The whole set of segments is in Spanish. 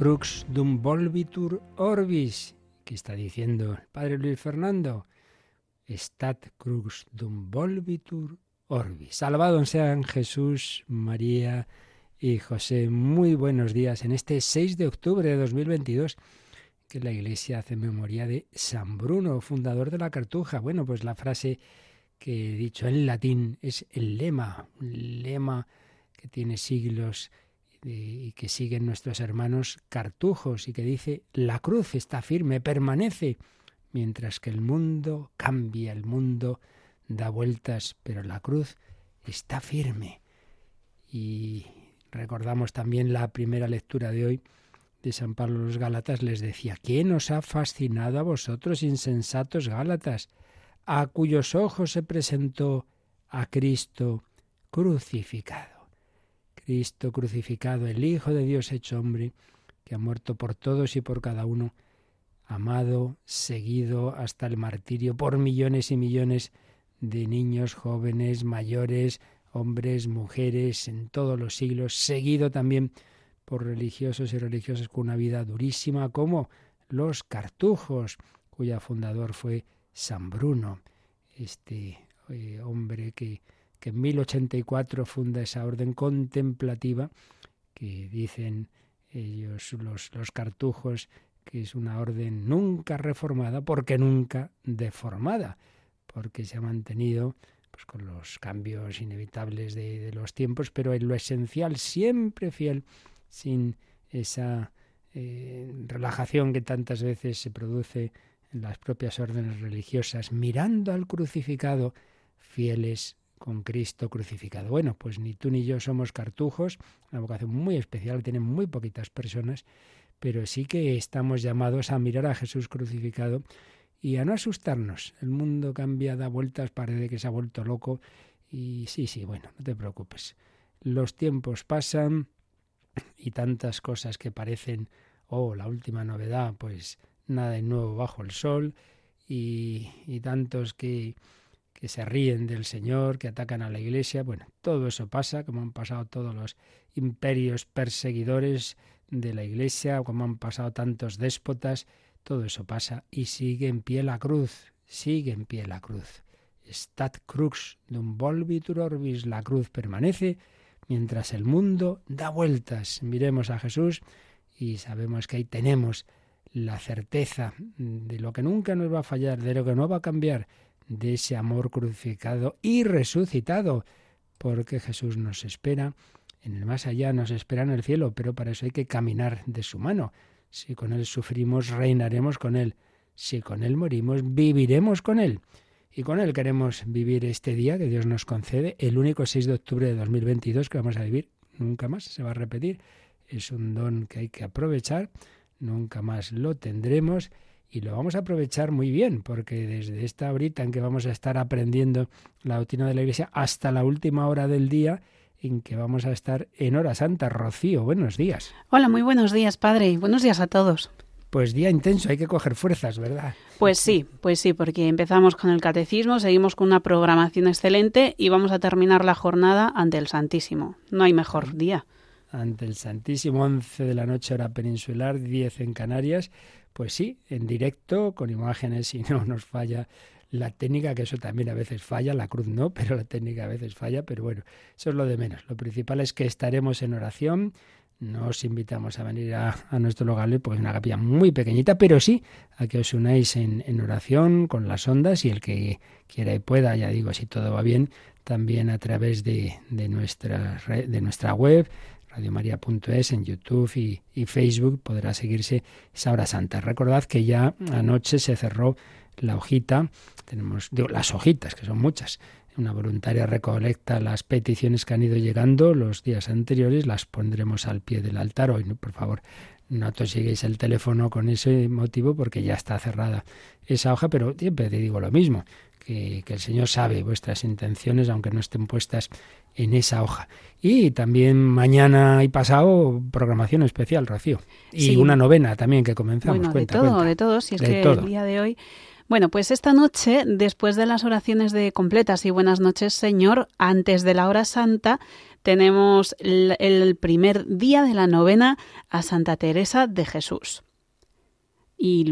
Crux dum volvitur orbis. ¿Qué está diciendo el padre Luis Fernando? Stat crux dum volvitur orbis. Salvado sean Jesús, María y José. Muy buenos días en este 6 de octubre de 2022 que la Iglesia hace memoria de San Bruno, fundador de la Cartuja. Bueno, pues la frase que he dicho en latín es el lema, un lema que tiene siglos y que siguen nuestros hermanos cartujos y que dice, la cruz está firme, permanece, mientras que el mundo cambia, el mundo da vueltas, pero la cruz está firme. Y recordamos también la primera lectura de hoy de San Pablo los Gálatas, les decía, ¿quién os ha fascinado a vosotros, insensatos Gálatas, a cuyos ojos se presentó a Cristo crucificado? Cristo crucificado, el Hijo de Dios hecho hombre, que ha muerto por todos y por cada uno, amado, seguido hasta el martirio por millones y millones de niños, jóvenes, mayores, hombres, mujeres, en todos los siglos, seguido también por religiosos y religiosas con una vida durísima, como los cartujos, cuya fundador fue San Bruno, este eh, hombre que que en 1084 funda esa orden contemplativa que dicen ellos los, los cartujos que es una orden nunca reformada porque nunca deformada, porque se ha mantenido pues, con los cambios inevitables de, los tiempos, pero en lo esencial siempre fiel, sin esa eh, relajación que tantas veces se produce en las propias órdenes religiosas, mirando al crucificado, fieles con Cristo crucificado. Bueno, pues ni tú ni yo somos cartujos, una vocación muy especial, tienen muy poquitas personas, pero sí que estamos llamados a mirar a Jesús crucificado y a no asustarnos. El mundo cambia, da vueltas, parece que se ha vuelto loco y sí, sí, bueno, no te preocupes. Los tiempos pasan y tantas cosas que parecen, oh, la última novedad, pues nada de nuevo bajo el sol y, y tantos que que se ríen del Señor, que atacan a la Iglesia. Bueno, todo eso pasa, como han pasado todos los imperios perseguidores de la Iglesia, como han pasado tantos déspotas, todo eso pasa y sigue en pie la cruz, sigue en pie la cruz. Stat crux dum volvitur orbis, la cruz permanece mientras el mundo da vueltas. Miremos a Jesús y sabemos que ahí tenemos la certeza de lo que nunca nos va a fallar, de lo que no va a cambiar, de ese amor crucificado y resucitado, porque Jesús nos espera en el más allá, nos espera en el cielo, pero para eso hay que caminar de su mano. Si con Él sufrimos, reinaremos con Él. Si con Él morimos, viviremos con Él. Y con Él queremos vivir este día que Dios nos concede, el único 6 de octubre de 2022 que vamos a vivir. Nunca más se va a repetir. Es un don que hay que aprovechar. Nunca más lo tendremos y lo vamos a aprovechar muy bien, porque desde esta horita en que vamos a estar aprendiendo la doctrina de la Iglesia hasta la última hora del día en que vamos a estar en hora santa. Rocío, buenos días. Hola, muy buenos días, padre, y buenos días a todos. Pues día intenso, hay que coger fuerzas, ¿verdad? Pues sí, pues sí, porque empezamos con el catecismo, seguimos con una programación excelente y vamos a terminar la jornada ante el Santísimo. No hay mejor día. Ante el Santísimo, 11 de la noche hora peninsular, 10 en Canarias. Pues sí, en directo, con imágenes, si no nos falla la técnica, que eso también a veces falla, la cruz no, pero la técnica a veces falla, pero bueno, eso es lo de menos. Lo principal es que estaremos en oración, no os invitamos a venir a, nuestro local porque es una capilla muy pequeñita, pero sí a que os unáis en, oración con las ondas y el que quiera y pueda, ya digo, si todo va bien, también a través de, de, nuestra, de nuestra web, radiomaria.es, en YouTube y, Facebook podrá seguirse esa hora santa. Recordad que ya anoche se cerró la hojita, tenemos digo, las hojitas, que son muchas, una voluntaria recolecta las peticiones que han ido llegando los días anteriores, las pondremos al pie del altar. Hoy, por favor, no tosiguéis el teléfono con ese motivo porque ya está cerrada esa hoja, pero siempre te digo lo mismo, que, el Señor sabe vuestras intenciones, aunque no estén puestas en esa hoja. Y también mañana y pasado programación especial, Rocío. Y una novena también que comenzamos. Bueno, de todo, de todo, si es que el día de hoy bueno, pues esta noche, después de las oraciones de completas y buenas noches, Señor, antes de la hora santa, tenemos el, primer día de la novena a Santa Teresa de Jesús.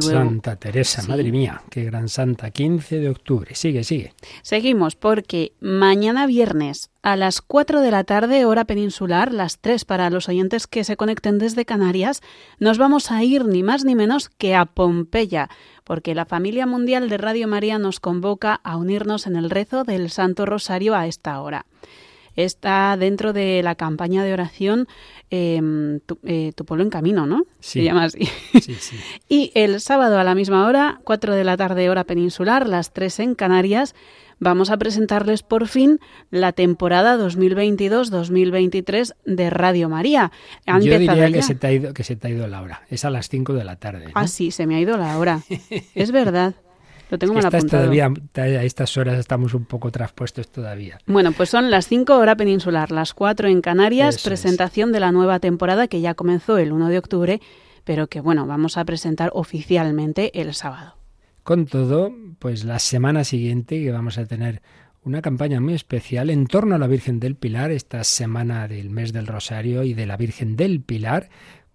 Santa Teresa, madre mía, qué gran santa, 15 de octubre. Sigue, sigue. Seguimos porque mañana viernes a las 4 de la tarde, hora peninsular, las 3 para los oyentes que se conecten desde Canarias, nos vamos a ir ni más ni menos que a Pompeya, porque la familia mundial de Radio María nos convoca a unirnos en el rezo del Santo Rosario a esta hora está dentro de la campaña de oración em, eh, tu, pueblo en camino, ¿no? Sí. Se llama así. Sí, sí. y el sábado a la misma hora, 4 de la tarde hora peninsular, las 3 en Canarias, vamos a presentarles por fin la temporada 2022-2023 de Radio María. Yo diría que se, te ha ido, que se te ha ido la hora. Es a las 5 de la tarde. Ah, sí, se me ha ido la hora. es verdad. Lo tengo mal Todavía, a estas horas estamos un poco traspuestos todavía. Bueno, pues son las 5 hora peninsular, las 4 en Canarias, presentación de la nueva temporada que ya comenzó el 1 de octubre, pero que bueno, vamos a presentar oficialmente el sábado. Con todo, pues la semana siguiente que vamos a tener una campaña muy especial en torno a la Virgen del Pilar, esta semana del mes del Rosario y de la Virgen del Pilar,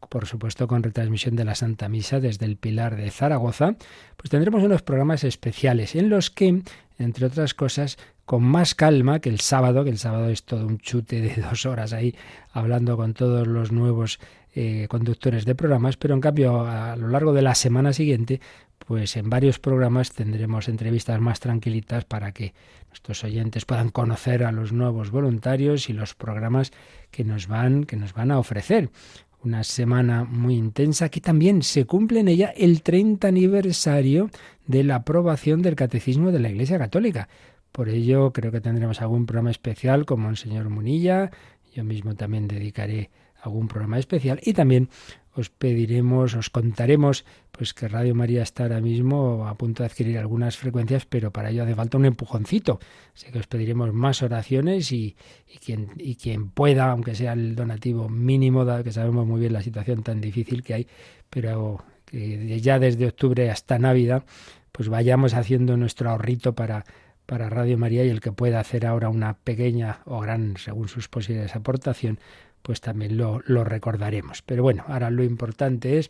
por supuesto con retransmisión de la Santa Misa desde el Pilar de Zaragoza, pues tendremos unos programas especiales en los que, entre otras cosas, con más calma que el sábado, que el sábado es todo un chute de dos horas ahí hablando con todos los nuevos eh, conductores de programas, pero en cambio a lo largo de la semana siguiente, pues en varios programas tendremos entrevistas más tranquilitas para que nuestros oyentes puedan conocer a los nuevos voluntarios y los programas que nos van, que nos van a ofrecer una semana muy intensa que también se cumple en ella el 30 aniversario de la aprobación del Catecismo de la Iglesia Católica. Por ello creo que tendremos algún programa especial como el señor Munilla, yo mismo también dedicaré algún programa especial y también os pediremos, os contaremos, pues que Radio María está ahora mismo a punto de adquirir algunas frecuencias, pero para ello hace falta un empujoncito. Así que os pediremos más oraciones y, quien, pueda, aunque sea el donativo mínimo, que sabemos muy bien la situación tan difícil que hay, pero que ya desde octubre hasta Navidad, pues vayamos haciendo nuestro ahorrito para para Radio María y el que pueda hacer ahora una pequeña o gran, según sus posibilidades, aportación, pues también lo, recordaremos. Pero bueno, ahora lo importante es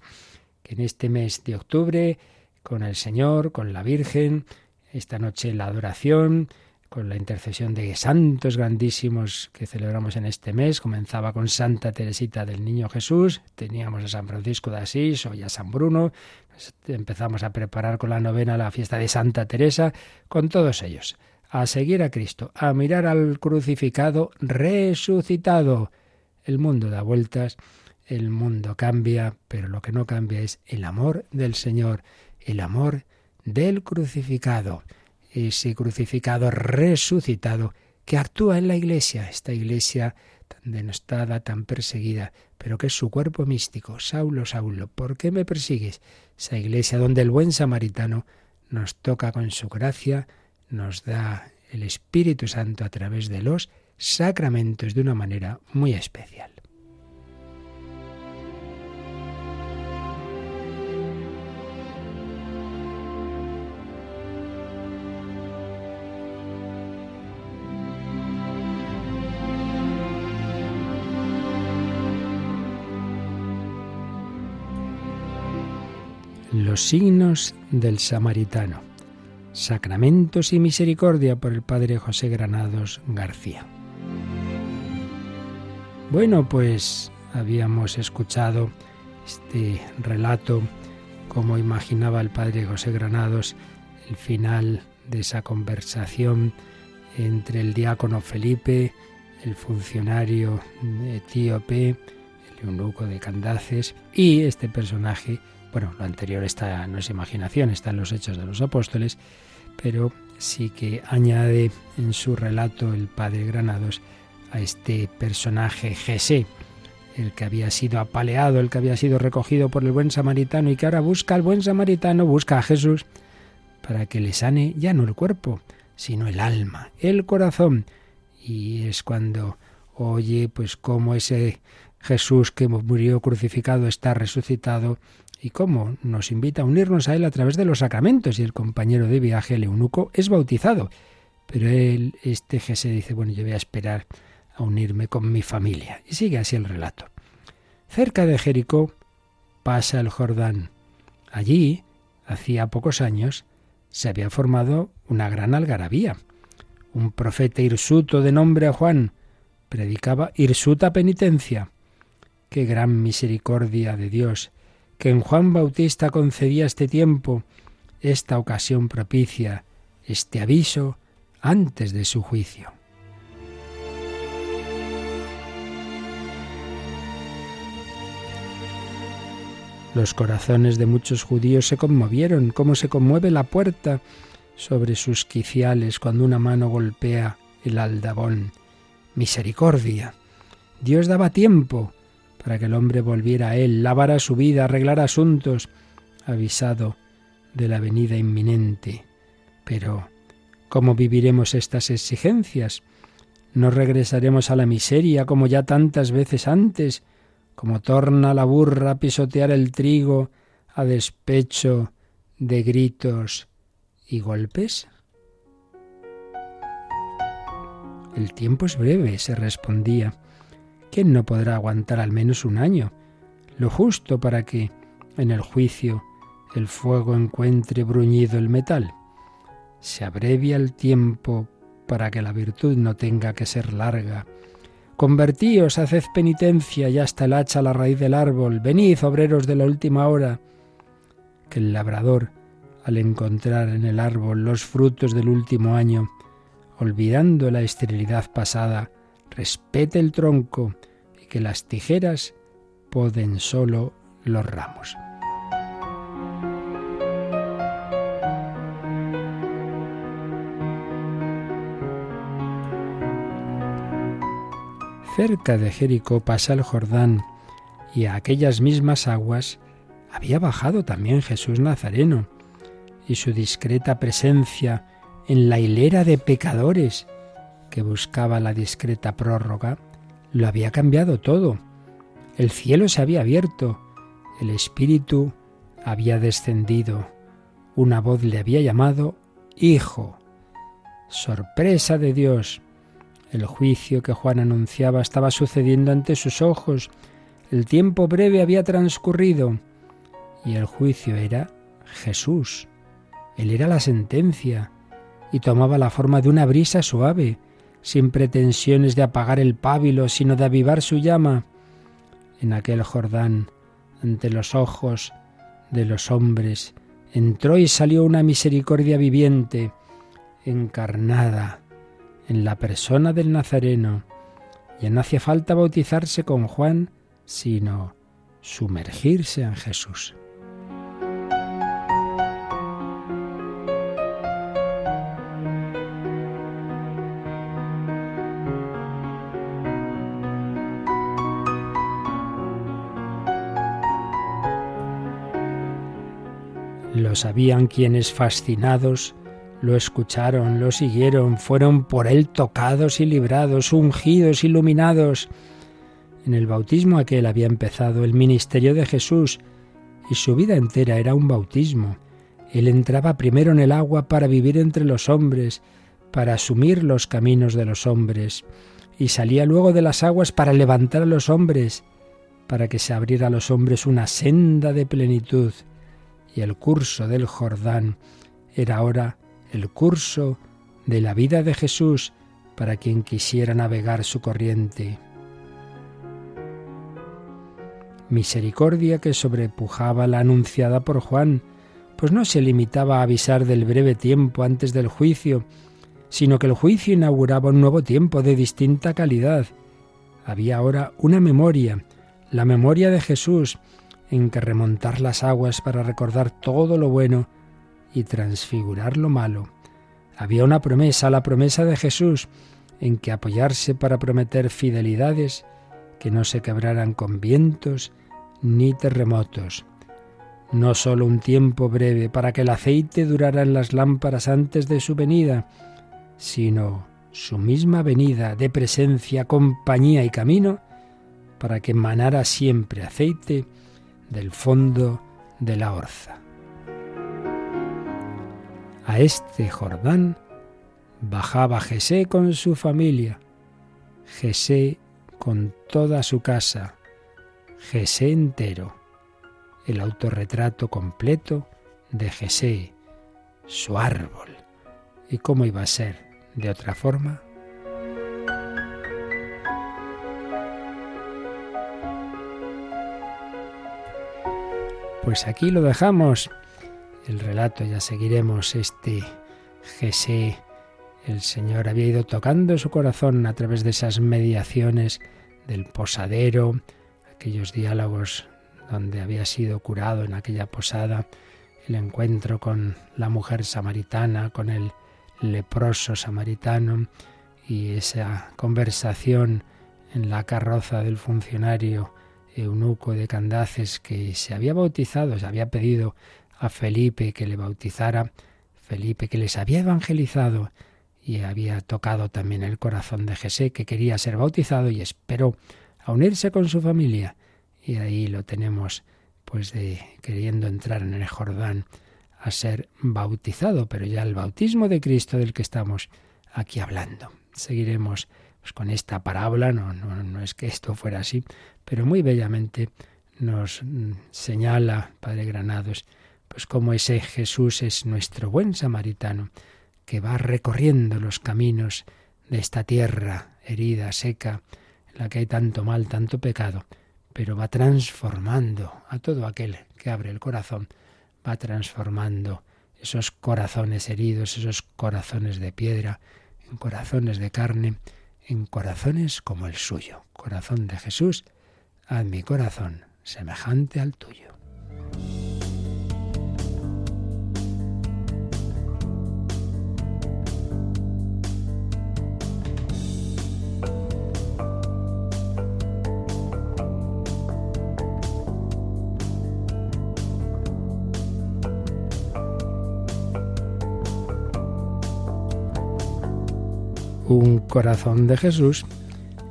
que en este mes de octubre, con el Señor, con la Virgen, esta noche la adoración, con la intercesión de santos grandísimos que celebramos en este mes. Comenzaba con Santa Teresita del Niño Jesús, teníamos a San Francisco de Asís, hoy a San Bruno, empezamos a preparar con la novena la fiesta de Santa Teresa, con todos ellos, a seguir a Cristo, a mirar al crucificado resucitado el mundo da vueltas, el mundo cambia, pero lo que no cambia es el amor del Señor, el amor del crucificado, ese crucificado resucitado que actúa en la iglesia, esta iglesia tan denostada, tan perseguida, pero que es su cuerpo místico. Saulo, Saulo, ¿por qué me persigues? Esa iglesia donde el buen samaritano nos toca con su gracia, nos da el Espíritu Santo a través de los sacramentos de una manera muy especial. Los signos del samaritano. Sacramentos y misericordia por el Padre José Granados García. Bueno, pues habíamos escuchado este relato, como imaginaba el padre José Granados, el final de esa conversación entre el diácono Felipe, el funcionario etíope, el eunuco de Candaces y este personaje, bueno, lo anterior está, no es imaginación, está en los Hechos de los Apóstoles, pero sí que añade en su relato el padre Granados a este personaje Jesé, el que había sido apaleado, el que había sido recogido por el buen samaritano y que ahora busca al buen samaritano, busca a Jesús para que le sane ya no el cuerpo, sino el alma, el corazón. Y es cuando oye pues cómo ese Jesús que murió crucificado está resucitado y cómo nos invita a unirnos a él a través de los sacramentos y el compañero de viaje, el eunuco, es bautizado. Pero él, este Jesús dice, bueno, yo voy a esperar a unirme con mi familia. Y sigue así el relato. Cerca de Jericó pasa el Jordán. Allí, hacía pocos años, se había formado una gran algarabía. Un profeta hirsuto de nombre Juan predicaba hirsuta penitencia. Qué gran misericordia de Dios, que en Juan Bautista concedía este tiempo, esta ocasión propicia, este aviso antes de su juicio. Los corazones de muchos judíos se conmovieron, como se conmueve la puerta sobre sus quiciales cuando una mano golpea el aldabón. Misericordia. Dios daba tiempo para que el hombre volviera a él, lavara su vida, arreglara asuntos, avisado de la venida inminente. Pero, ¿cómo viviremos estas exigencias? ¿No regresaremos a la miseria como ya tantas veces antes? Como torna la burra a pisotear el trigo a despecho de gritos y golpes? El tiempo es breve, se respondía. ¿Quién no podrá aguantar al menos un año? Lo justo para que, en el juicio, el fuego encuentre bruñido el metal. Se abrevia el tiempo para que la virtud no tenga que ser larga Convertíos, haced penitencia, ya está el hacha a la raíz del árbol. Venid, obreros de la última hora. Que el labrador, al encontrar en el árbol los frutos del último año, olvidando la esterilidad pasada, respete el tronco y que las tijeras poden solo los ramos. Cerca de Jericó pasa el Jordán, y a aquellas mismas aguas había bajado también Jesús Nazareno, y su discreta presencia en la hilera de pecadores que buscaba la discreta prórroga lo había cambiado todo. El cielo se había abierto, el Espíritu había descendido, una voz le había llamado Hijo. Sorpresa de Dios, el juicio que Juan anunciaba estaba sucediendo ante sus ojos. El tiempo breve había transcurrido y el juicio era Jesús. Él era la sentencia y tomaba la forma de una brisa suave, sin pretensiones de apagar el pábilo, sino de avivar su llama. En aquel Jordán, ante los ojos de los hombres, entró y salió una misericordia viviente, encarnada, en la persona del Nazareno. Ya no hacía falta bautizarse con Juan, sino sumergirse en Jesús. Lo sabían quienes fascinados lo escucharon, lo siguieron, fueron por él tocados y librados, ungidos, iluminados. En el bautismo aquel había empezado el ministerio de Jesús y su vida entera era un bautismo. Él entraba primero en el agua para vivir entre los hombres, para asumir los caminos de los hombres, y salía luego de las aguas para levantar a los hombres, para que se abriera a los hombres una senda de plenitud. Y el curso del Jordán era ahora el curso de la vida de Jesús para quien quisiera navegar su corriente. misericordia que sobrepujaba la anunciada por Juan, pues no se limitaba a avisar del breve tiempo antes del juicio, sino que el juicio inauguraba un nuevo tiempo de distinta calidad. Había ahora una memoria, la memoria de Jesús, en que remontar las aguas para recordar todo lo bueno y transfigurar lo malo. Había una promesa, la promesa de Jesús, en que apoyarse para prometer fidelidades que no se quebraran con vientos ni terremotos. No sólo un tiempo breve para que el aceite durara en las lámparas antes de su venida, sino su misma venida de presencia, compañía y camino, para que emanara siempre aceite del fondo de la orza. A este Jordán bajaba Jesé con su familia, Jesé con toda su casa, Jesé entero, el autorretrato completo de Jesé, su árbol. ¿Y cómo iba a ser de otra forma? Pues aquí lo dejamos. El relato ya seguiremos este Jesé. El Señor había ido tocando su corazón a través de esas mediaciones del posadero, aquellos diálogos donde había sido curado en aquella posada, el encuentro con la mujer samaritana, con el leproso samaritano y esa conversación en la carroza del funcionario eunuco de Candaces que se había bautizado, se había pedido a Felipe que le bautizara, Felipe que les había evangelizado y había tocado también el corazón de Jesé que quería ser bautizado y esperó a unirse con su familia y ahí lo tenemos pues de queriendo entrar en el Jordán a ser bautizado, pero ya el bautismo de Cristo del que estamos aquí hablando. Seguiremos pues, con esta parábola, no, no, no es que esto fuera así, pero muy bellamente nos mm, señala Padre Granados, pues como ese Jesús es nuestro buen samaritano, que va recorriendo los caminos de esta tierra herida, seca, en la que hay tanto mal, tanto pecado, pero va transformando a todo aquel que abre el corazón, va transformando esos corazones heridos, esos corazones de piedra, en corazones de carne, en corazones como el suyo, corazón de Jesús, haz mi corazón semejante al tuyo. Un corazón de Jesús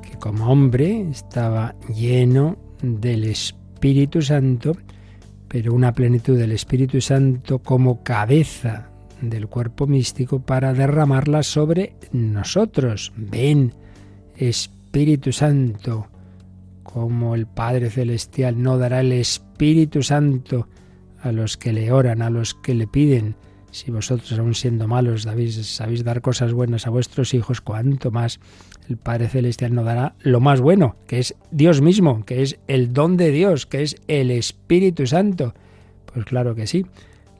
que como hombre estaba lleno del Espíritu Santo, pero una plenitud del Espíritu Santo como cabeza del cuerpo místico para derramarla sobre nosotros. Ven, Espíritu Santo, como el Padre Celestial no dará el Espíritu Santo a los que le oran, a los que le piden, si vosotros, aun siendo malos, sabéis, dar cosas buenas a vuestros hijos, cuanto más el Padre Celestial nos dará lo más bueno, que es Dios mismo, que es el don de Dios, que es el Espíritu Santo. Pues claro que sí,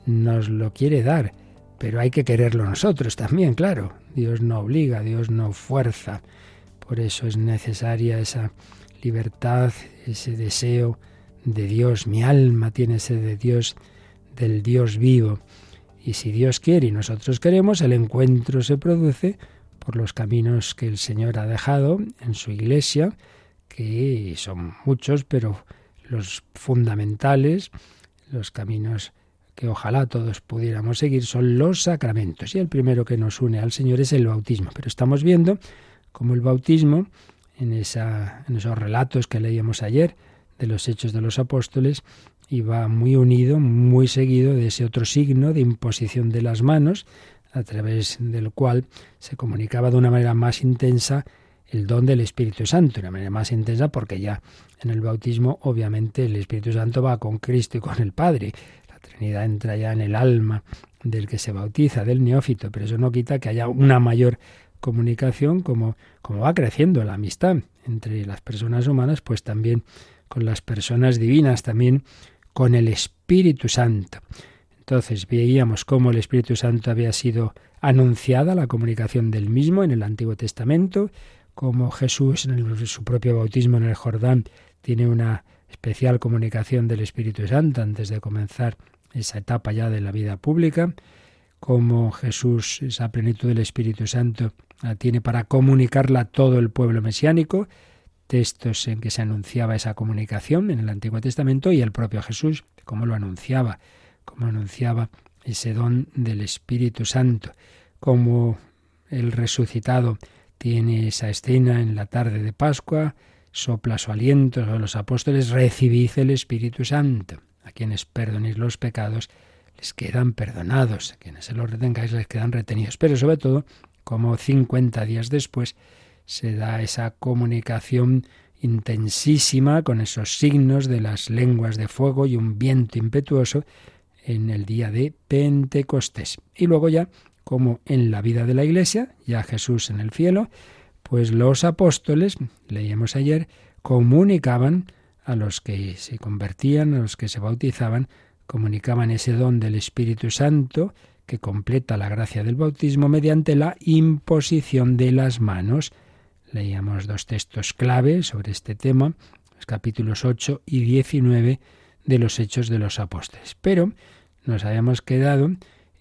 nos lo quiere dar, pero hay que quererlo nosotros también, claro. Dios no obliga, Dios no fuerza. Por eso es necesaria esa libertad, ese deseo de Dios. Mi alma tiene ese de Dios, del Dios vivo. Y si Dios quiere y nosotros queremos, el encuentro se produce por los caminos que el Señor ha dejado en su iglesia, que son muchos, pero los fundamentales, los caminos que ojalá todos pudiéramos seguir, son los sacramentos. Y el primero que nos une al Señor es el bautismo. Pero estamos viendo cómo el bautismo, en, esa, en esos relatos que leíamos ayer de los hechos de los apóstoles, y va muy unido, muy seguido de ese otro signo de imposición de las manos, a través del cual se comunicaba de una manera más intensa el don del Espíritu Santo, de una manera más intensa porque ya en el bautismo obviamente el Espíritu Santo va con Cristo y con el Padre. La Trinidad entra ya en el alma del que se bautiza, del neófito, pero eso no quita que haya una mayor comunicación como, como va creciendo la amistad entre las personas humanas, pues también con las personas divinas, también con el Espíritu Santo. Entonces veíamos cómo el Espíritu Santo había sido anunciada la comunicación del mismo en el Antiguo Testamento, cómo Jesús en su propio bautismo en el Jordán tiene una especial comunicación del Espíritu Santo antes de comenzar esa etapa ya de la vida pública, cómo Jesús, esa plenitud del Espíritu Santo, la tiene para comunicarla a todo el pueblo mesiánico, textos en que se anunciaba esa comunicación en el Antiguo Testamento y el propio Jesús, cómo lo anunciaba, cómo anunciaba ese don del Espíritu Santo, cómo el resucitado tiene esa escena en la tarde de Pascua, sopla su aliento a los apóstoles, recibid el Espíritu Santo. A quienes perdonéis los pecados, les quedan perdonados. A quienes se los retengáis, les quedan retenidos. Pero sobre todo, como 50 días después, se da esa comunicación intensísima con esos signos de las lenguas de fuego y un viento impetuoso en el día de Pentecostés. Y luego ya, como en la vida de la Iglesia, ya Jesús en el cielo, pues los apóstoles, leíamos ayer, comunicaban a los que se convertían, a los que se bautizaban, comunicaban ese don del Espíritu Santo que completa la gracia del bautismo mediante la imposición de las manos. Leíamos dos textos clave sobre este tema, los capítulos 8 y 19 de los Hechos de los Apóstoles. Pero nos habíamos quedado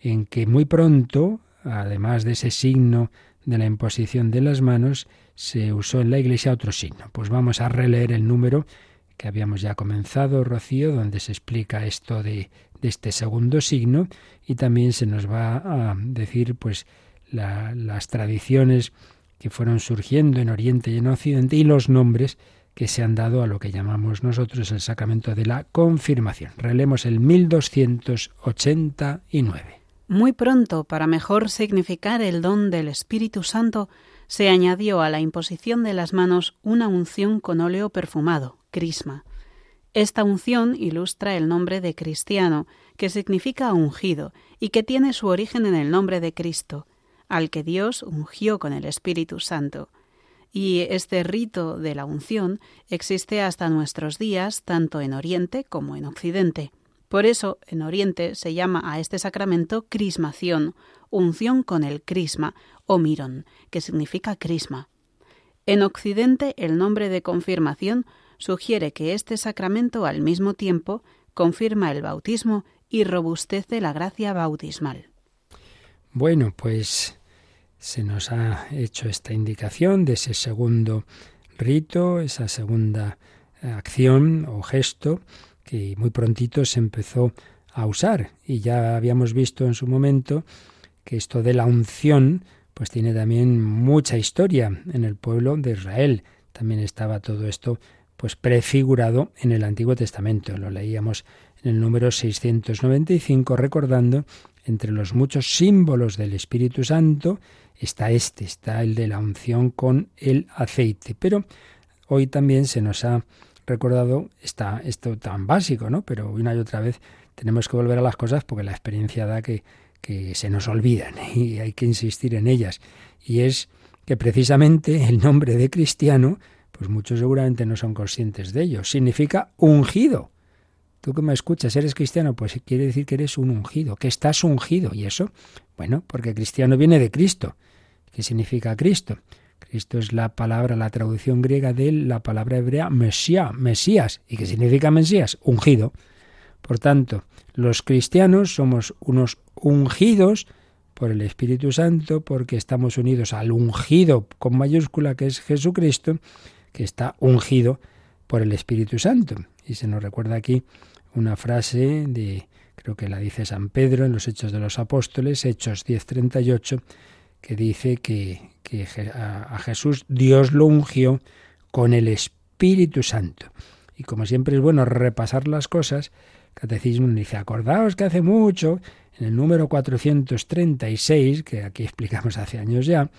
en que muy pronto, además de ese signo de la imposición de las manos, se usó en la Iglesia otro signo. Pues vamos a releer el número que habíamos ya comenzado, Rocío, donde se explica esto de, de este segundo signo y también se nos va a decir pues las tradiciones que fueron surgiendo en Oriente y en Occidente y los nombres que se han dado a lo que llamamos nosotros el sacramento de la confirmación. Relemos el 1289. Muy pronto, para mejor significar el don del Espíritu Santo, se añadió a la imposición de las manos una unción con óleo perfumado, crisma. Esta unción ilustra el nombre de cristiano, que significa ungido, y que tiene su origen en el nombre de Cristo, al que Dios ungió con el Espíritu Santo y este rito de la unción existe hasta nuestros días tanto en Oriente como en Occidente. Por eso, en Oriente se llama a este sacramento crismación, unción con el crisma, o mirón, que significa crisma. En Occidente, el nombre de confirmación sugiere que este sacramento al mismo tiempo confirma el bautismo y robustece la gracia bautismal. Bueno, pues se nos ha hecho esta indicación de ese segundo rito, esa segunda eh, acción o gesto que muy prontito se empezó a usar y ya habíamos visto en su momento que esto de la unción pues tiene también mucha historia en el pueblo de Israel. También estaba todo esto pues prefigurado en el Antiguo Testamento. Lo leíamos en el número 695 recordando entre los muchos símbolos del Espíritu Santo está este, está el de la unción con el aceite. Pero hoy también se nos ha recordado está esto tan básico, ¿no? Pero una y otra vez tenemos que volver a las cosas porque la experiencia da que, que se nos olvidan y hay que insistir en ellas. Y es que precisamente el nombre de cristiano, pues muchos seguramente no son conscientes de ello, significa ungido. Tú que me escuchas, ¿eres cristiano? Pues quiere decir que eres un ungido, que estás ungido. ¿Y eso? Bueno, porque cristiano viene de Cristo. ¿Qué significa Cristo? Cristo es la palabra, la traducción griega de la palabra hebrea Mesías, Mesías. ¿Y qué significa Mesías? Ungido. Por tanto, los cristianos somos unos ungidos por el Espíritu Santo porque estamos unidos al ungido con mayúscula que es Jesucristo, que está ungido por el Espíritu Santo. Y se nos recuerda aquí una frase de, creo que la dice San Pedro en los Hechos de los Apóstoles, Hechos 10:38, que dice que, a Jesús Dios lo ungió con el Espíritu Santo. Y como siempre es bueno repasar las cosas, el Catecismo dice, acordaos que hace mucho, en el número 436, que aquí explicamos hace años ya,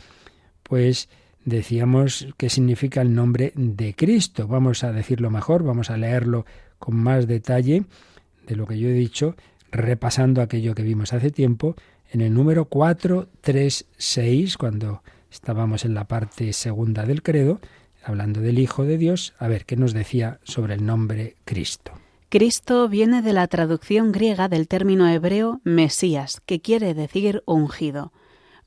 pues decíamos qué significa el nombre de Cristo. Vamos a decirlo mejor, vamos a leerlo con más detalle de lo que yo he dicho, repasando aquello que vimos hace tiempo en el número 436, cuando estábamos en la parte segunda del credo, hablando del Hijo de Dios, a ver qué nos decía sobre el nombre Cristo. Cristo viene de la traducción griega del término hebreo Mesías, que quiere decir ungido.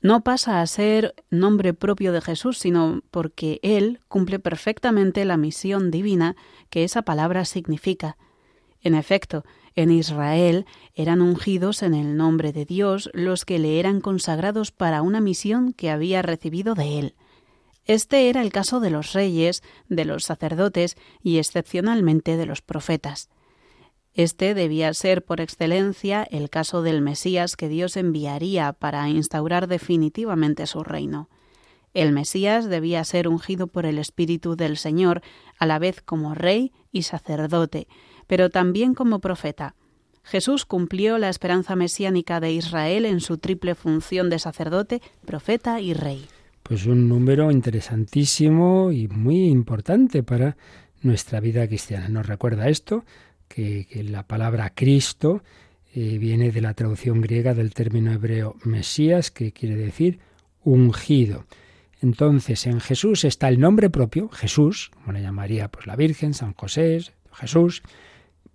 No pasa a ser nombre propio de Jesús, sino porque Él cumple perfectamente la misión divina que esa palabra significa. En efecto, en Israel eran ungidos en el nombre de Dios los que le eran consagrados para una misión que había recibido de Él. Este era el caso de los reyes, de los sacerdotes y excepcionalmente de los profetas. Este debía ser por excelencia el caso del Mesías que Dios enviaría para instaurar definitivamente su reino. El Mesías debía ser ungido por el Espíritu del Señor, a la vez como rey y sacerdote, pero también como profeta. Jesús cumplió la esperanza mesiánica de Israel en su triple función de sacerdote, profeta y rey. Pues un número interesantísimo y muy importante para nuestra vida cristiana. Nos recuerda esto, que, la palabra Cristo eh, viene de la traducción griega del término hebreo Mesías, que quiere decir ungido. Entonces, en Jesús está el nombre propio, Jesús, como le llamaría pues la Virgen, San José, Jesús,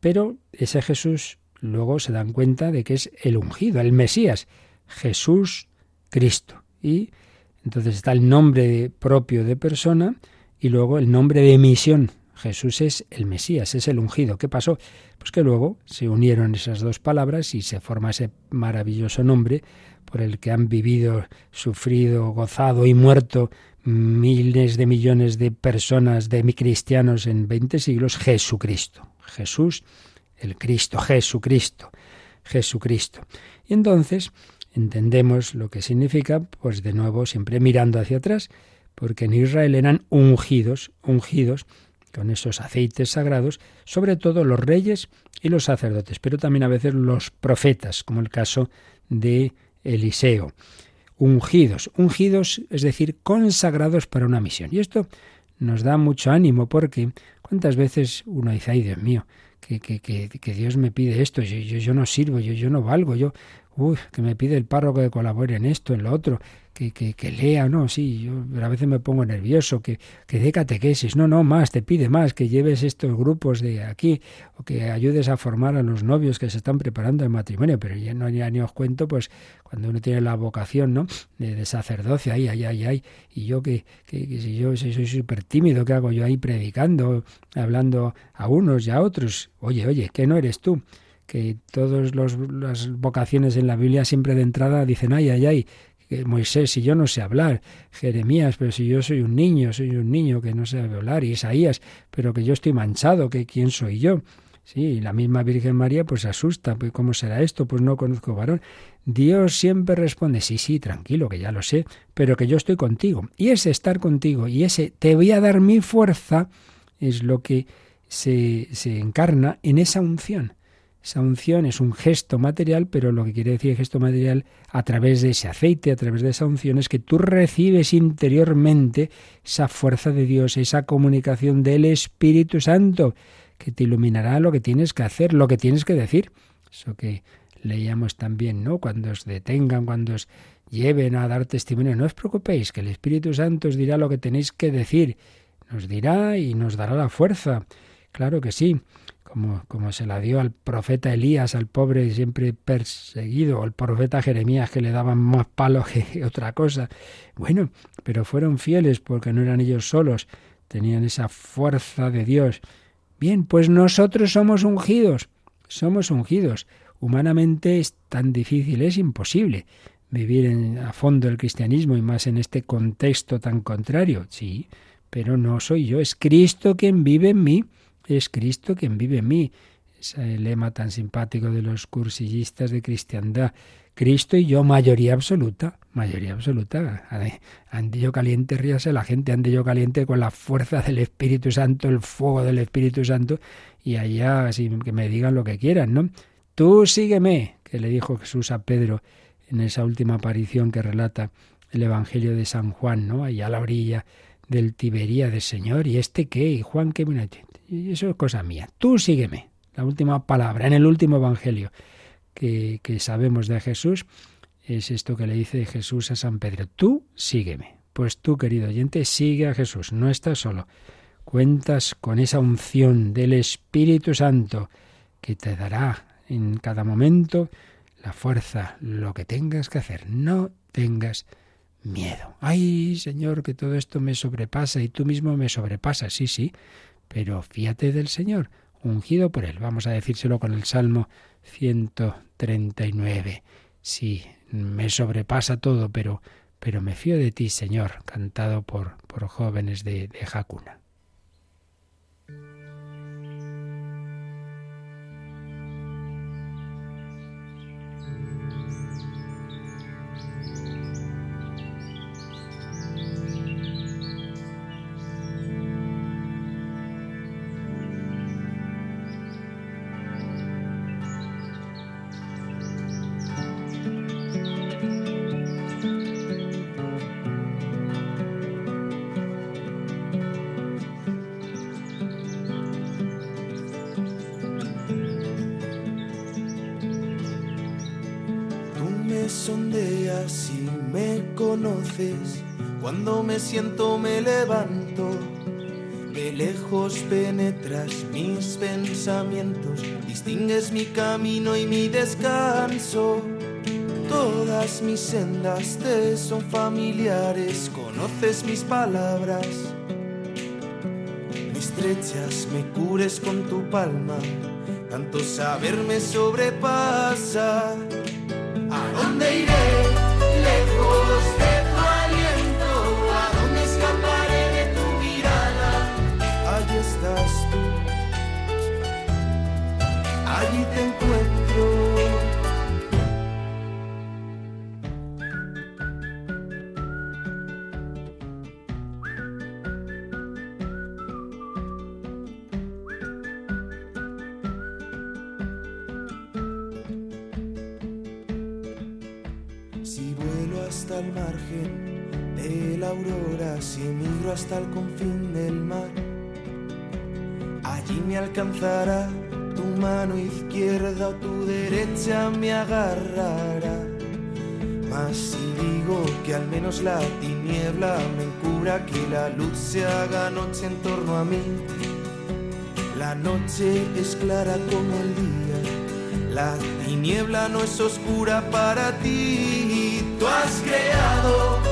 pero ese Jesús luego se dan cuenta de que es el ungido, el Mesías, Jesús Cristo. Y entonces está el nombre propio de persona y luego el nombre de misión. Jesús es el Mesías, es el ungido. ¿Qué pasó? Pues que luego se unieron esas dos palabras y se forma ese maravilloso nombre por el que han vivido, sufrido, gozado y muerto miles de millones de personas, de cristianos en 20 siglos, Jesucristo. Jesús, el Cristo, Jesucristo, Jesucristo. Y entonces entendemos lo que significa, pues de nuevo siempre mirando hacia atrás, porque en Israel eran ungidos, ungidos con esos aceites sagrados, sobre todo los reyes y los sacerdotes, pero también a veces los profetas, como el caso de Eliseo. Ungidos, ungidos, es decir, consagrados para una misión. Y esto nos da mucho ánimo porque cuántas veces uno dice, ay Dios mío, que, que, que, Dios me pide esto, yo, yo, yo no sirvo, yo, yo no valgo, yo, uy, que me pide el párroco que colabore en esto, en lo otro, que, que, que lea, no, sí, yo a veces me pongo nervioso, que, que dé catequesis, no, no, más, te pide más, que lleves estos grupos de aquí, o que ayudes a formar a los novios que se están preparando el matrimonio, pero ya no ya ni os cuento, pues, cuando uno tiene la vocación, ¿no?, de, de sacerdocio, ay, ay, ay, ay, y yo que, que, si yo soy súper tímido, ¿qué hago yo ahí predicando, hablando a unos y a otros? Oye, oye, que no eres tú que todas las vocaciones en la Biblia siempre de entrada dicen, ay, ay, ay, Moisés, si yo no sé hablar, Jeremías, pero si yo soy un niño, soy un niño que no sabe hablar, Isaías, pero que yo estoy manchado, que quién soy yo. Sí, la misma Virgen María pues asusta, pues ¿cómo será esto? Pues no conozco varón. Dios siempre responde, sí, sí, tranquilo, que ya lo sé, pero que yo estoy contigo. Y ese estar contigo y ese te voy a dar mi fuerza es lo que se, se encarna en esa unción. Esa unción es un gesto material, pero lo que quiere decir gesto material a través de ese aceite, a través de esa unción, es que tú recibes interiormente esa fuerza de Dios, esa comunicación del Espíritu Santo, que te iluminará lo que tienes que hacer, lo que tienes que decir. Eso que leíamos también, ¿no? Cuando os detengan, cuando os lleven a dar testimonio, no os preocupéis, que el Espíritu Santo os dirá lo que tenéis que decir, nos dirá y nos dará la fuerza. Claro que sí como, se la dio al profeta Elías, al pobre siempre perseguido, o al profeta Jeremías que le daban más palos que otra cosa. Bueno, pero fueron fieles porque no eran ellos solos, tenían esa fuerza de Dios. Bien, pues nosotros somos ungidos, somos ungidos. Humanamente es tan difícil, es imposible vivir en, a fondo el cristianismo y más en este contexto tan contrario. Sí, pero no soy yo, es Cristo quien vive en mí es Cristo quien vive en mí. Ese lema tan simpático de los cursillistas de cristiandad. Cristo y yo, mayoría absoluta, mayoría absoluta. Ande yo caliente, ríase la gente, ande yo caliente con la fuerza del Espíritu Santo, el fuego del Espíritu Santo, y allá sin que me digan lo que quieran, ¿no? Tú sígueme, que le dijo Jesús a Pedro en esa última aparición que relata el Evangelio de San Juan, ¿no? Allá a la orilla del del Señor, ¿y este qué? ¿Y Juan qué? Y eso es cosa mía. Tú sígueme. La última palabra en el último Evangelio que, que sabemos de Jesús es esto que le dice Jesús a San Pedro. Tú sígueme. Pues tú, querido oyente, sigue a Jesús, no estás solo. Cuentas con esa unción del Espíritu Santo que te dará en cada momento la fuerza, lo que tengas que hacer. No tengas miedo. Ay, Señor, que todo esto me sobrepasa y tú mismo me sobrepasas. Sí, sí, pero fíate del Señor, ungido por Él. Vamos a decírselo con el Salmo 139. Sí, me sobrepasa todo, pero, pero me fío de ti, Señor, cantado por, por jóvenes de, de Jacuna. Me siento me levanto, de lejos penetras mis pensamientos, distingues mi camino y mi descanso. Todas mis sendas te son familiares, conoces mis palabras. Me estrechas, me cures con tu palma, tanto saber me sobrepasa. ¿A dónde? Agarrará. Mas si digo que al menos la tiniebla me encubra, que la luz se haga noche en torno a mí. La noche es clara como el día, la tiniebla no es oscura para ti. Tú has creado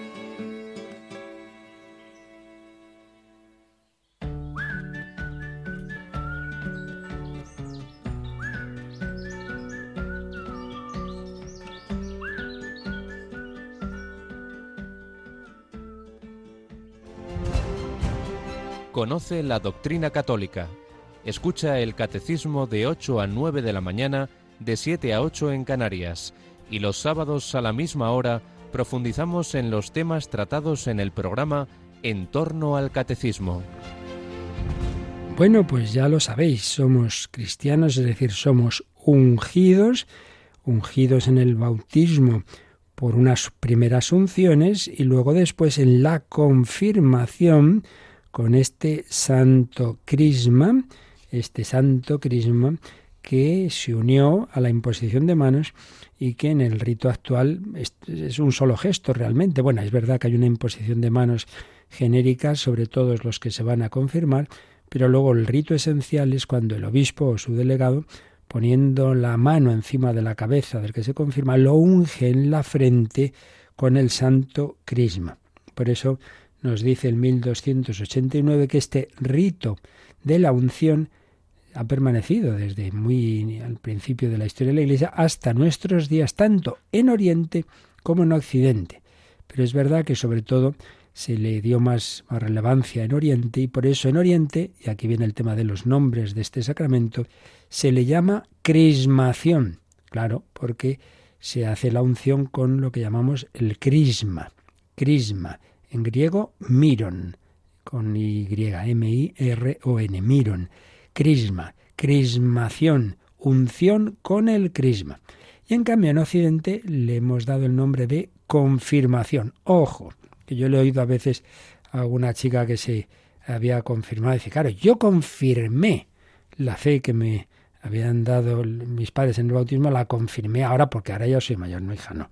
Conoce la doctrina católica Escucha el catecismo de 8 a 9 de la mañana, de 7 a 8 en Canarias, y los sábados a la misma hora profundizamos en los temas tratados en el programa En torno al catecismo. Bueno, pues ya lo sabéis, somos cristianos, es decir, somos ungidos, ungidos en el bautismo por unas primeras unciones y luego después en la confirmación con este santo crisma este santo crisma que se unió a la imposición de manos y que en el rito actual es, un solo gesto realmente. Bueno, es verdad que hay una imposición de manos genérica sobre todos los que se van a confirmar, pero luego el rito esencial es cuando el obispo o su delegado, poniendo la mano encima de la cabeza del que se confirma, lo unge en la frente con el santo crisma. Por eso nos dice el 1289 que este rito de la unción ha permanecido desde muy al principio de la historia de la Iglesia hasta nuestros días, tanto en Oriente como en Occidente. Pero es verdad que sobre todo se le dio más, más, relevancia en Oriente y por eso en Oriente, y aquí viene el tema de los nombres de este sacramento, se le llama crismación, claro, porque se hace la unción con lo que llamamos el crisma, crisma, en griego miron, con Y, M-I-R-O-N, miron, crisma, crismación, unción con el crisma. Y en cambio en Occidente le hemos dado el nombre de confirmación. Ojo, que yo le he oído a veces a alguna chica que se había confirmado, dice, claro, yo confirmé la fe que me habían dado mis padres en el bautismo, la confirmé ahora porque ahora yo soy mayor, no hija, no.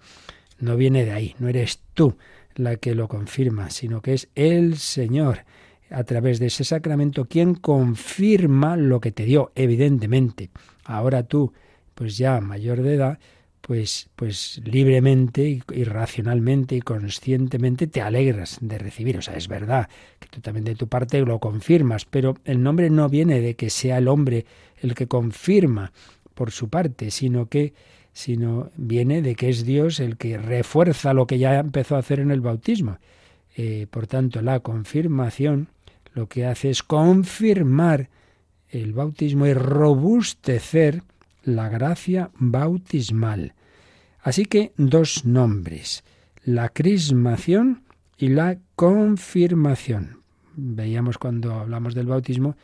No viene de ahí, no eres tú la que lo confirma, sino que es el Señor a través de ese sacramento quien confirma lo que te dio, evidentemente. Ahora tú, pues ya mayor de edad, pues, pues libremente y, racionalmente y conscientemente te alegras de recibir. O sea, es verdad que tú también de tu parte lo confirmas, pero el nombre no viene de que sea el hombre el que confirma por su parte, sino que sino viene de que es Dios el que refuerza lo que ya empezó a hacer en el bautismo. Eh, por tanto, la confirmación lo que hace es confirmar el bautismo y robustecer la gracia bautismal. Así que dos nombres, la crismación y la confirmación. Veíamos cuando hablamos del bautismo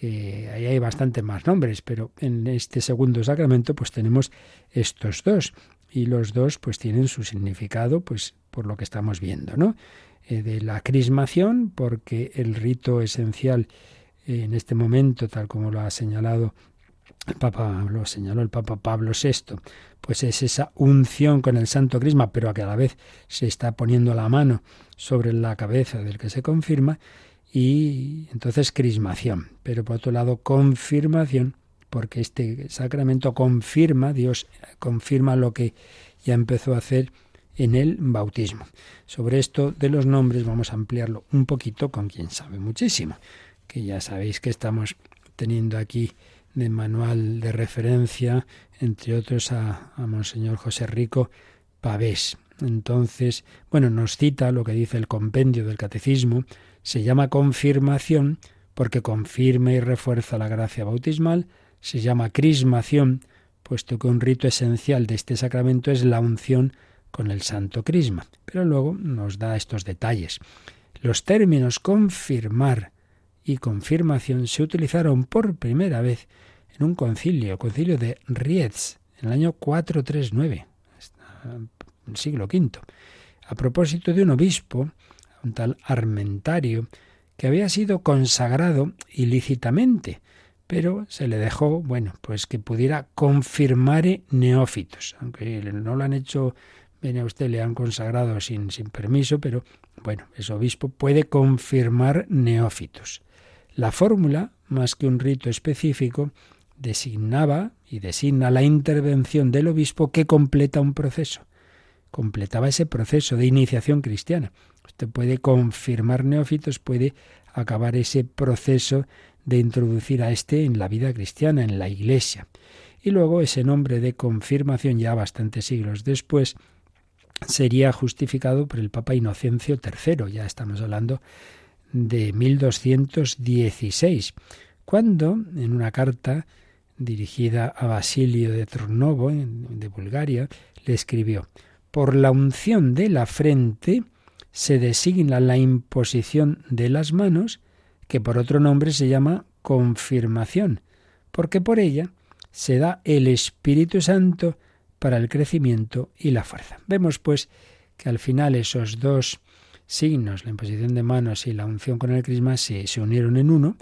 que ahí hay bastante más nombres, pero en este segundo sacramento pues tenemos estos dos y los dos pues tienen su significado pues por lo que estamos viendo, ¿no? Eh, de la crismación porque el rito esencial en este momento, tal como lo ha señalado el Papa, lo señaló el Papa Pablo VI, pues es esa unción con el Santo Crisma, pero a que a la vez se está poniendo la mano sobre la cabeza del que se confirma, y entonces crismación, pero por otro lado confirmación, porque este sacramento confirma, Dios confirma lo que ya empezó a hacer en el bautismo. Sobre esto de los nombres vamos a ampliarlo un poquito con quien sabe muchísimo, que ya sabéis que estamos teniendo aquí de manual de referencia, entre otros a, a Monseñor José Rico Pavés. Entonces, bueno, nos cita lo que dice el compendio del catecismo, se llama confirmación porque confirma y refuerza la gracia bautismal, se llama crismación, puesto que un rito esencial de este sacramento es la unción con el santo crisma. Pero luego nos da estos detalles. Los términos confirmar y confirmación se utilizaron por primera vez en un concilio, concilio de Rietz, en el año 439, el siglo V, a propósito de un obispo un tal Armentario, que había sido consagrado ilícitamente, pero se le dejó, bueno, pues que pudiera confirmar neófitos, aunque no lo han hecho, viene usted, le han consagrado sin, sin permiso, pero bueno, ese obispo puede confirmar neófitos. La fórmula, más que un rito específico, designaba y designa la intervención del obispo que completa un proceso. Completaba ese proceso de iniciación cristiana. Usted puede confirmar neófitos, puede acabar ese proceso de introducir a este en la vida cristiana, en la Iglesia. Y luego ese nombre de confirmación, ya bastantes siglos después, sería justificado por el Papa Inocencio III, ya estamos hablando de 1216, cuando en una carta dirigida a Basilio de Trnovo, de Bulgaria, le escribió, por la unción de la frente, se designa la imposición de las manos, que por otro nombre se llama confirmación, porque por ella se da el Espíritu Santo para el crecimiento y la fuerza. Vemos pues que al final esos dos signos, la imposición de manos y la unción con el crisma, se, se unieron en uno.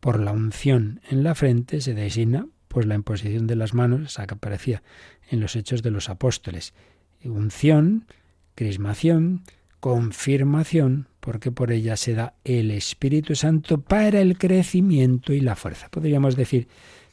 Por la unción en la frente se designa pues la imposición de las manos, esa que aparecía en los hechos de los apóstoles. Unción, crismación, confirmación, porque por ella se da el Espíritu Santo para el crecimiento y la fuerza. Podríamos decir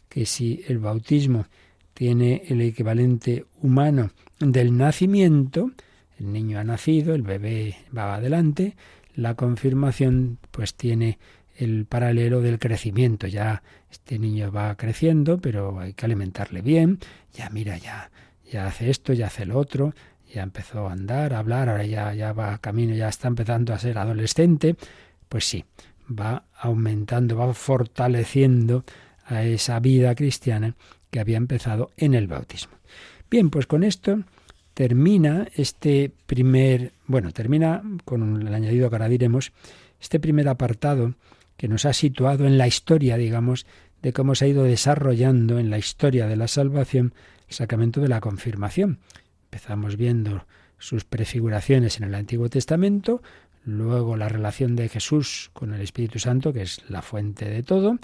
que si el bautismo tiene el equivalente humano del nacimiento, el niño ha nacido, el bebé va adelante, la confirmación pues tiene el paralelo del crecimiento. Ya este niño va creciendo, pero hay que alimentarle bien. Ya mira, ya, ya hace esto, ya hace lo otro, ya empezó a andar, a hablar, ahora ya, ya va camino, ya está empezando a ser adolescente, pues sí, va aumentando, va fortaleciendo a esa vida cristiana que había empezado en el bautismo. Bien, pues con esto termina este primer, bueno, termina con el añadido que ahora diremos, este primer apartado que nos ha situado en la historia, digamos, de cómo se ha ido desarrollando en la historia de la salvación el sacramento de la confirmación. Empezamos viendo sus prefiguraciones en el Antiguo Testamento, luego la relación de Jesús con el Espíritu Santo, que es la fuente de todo,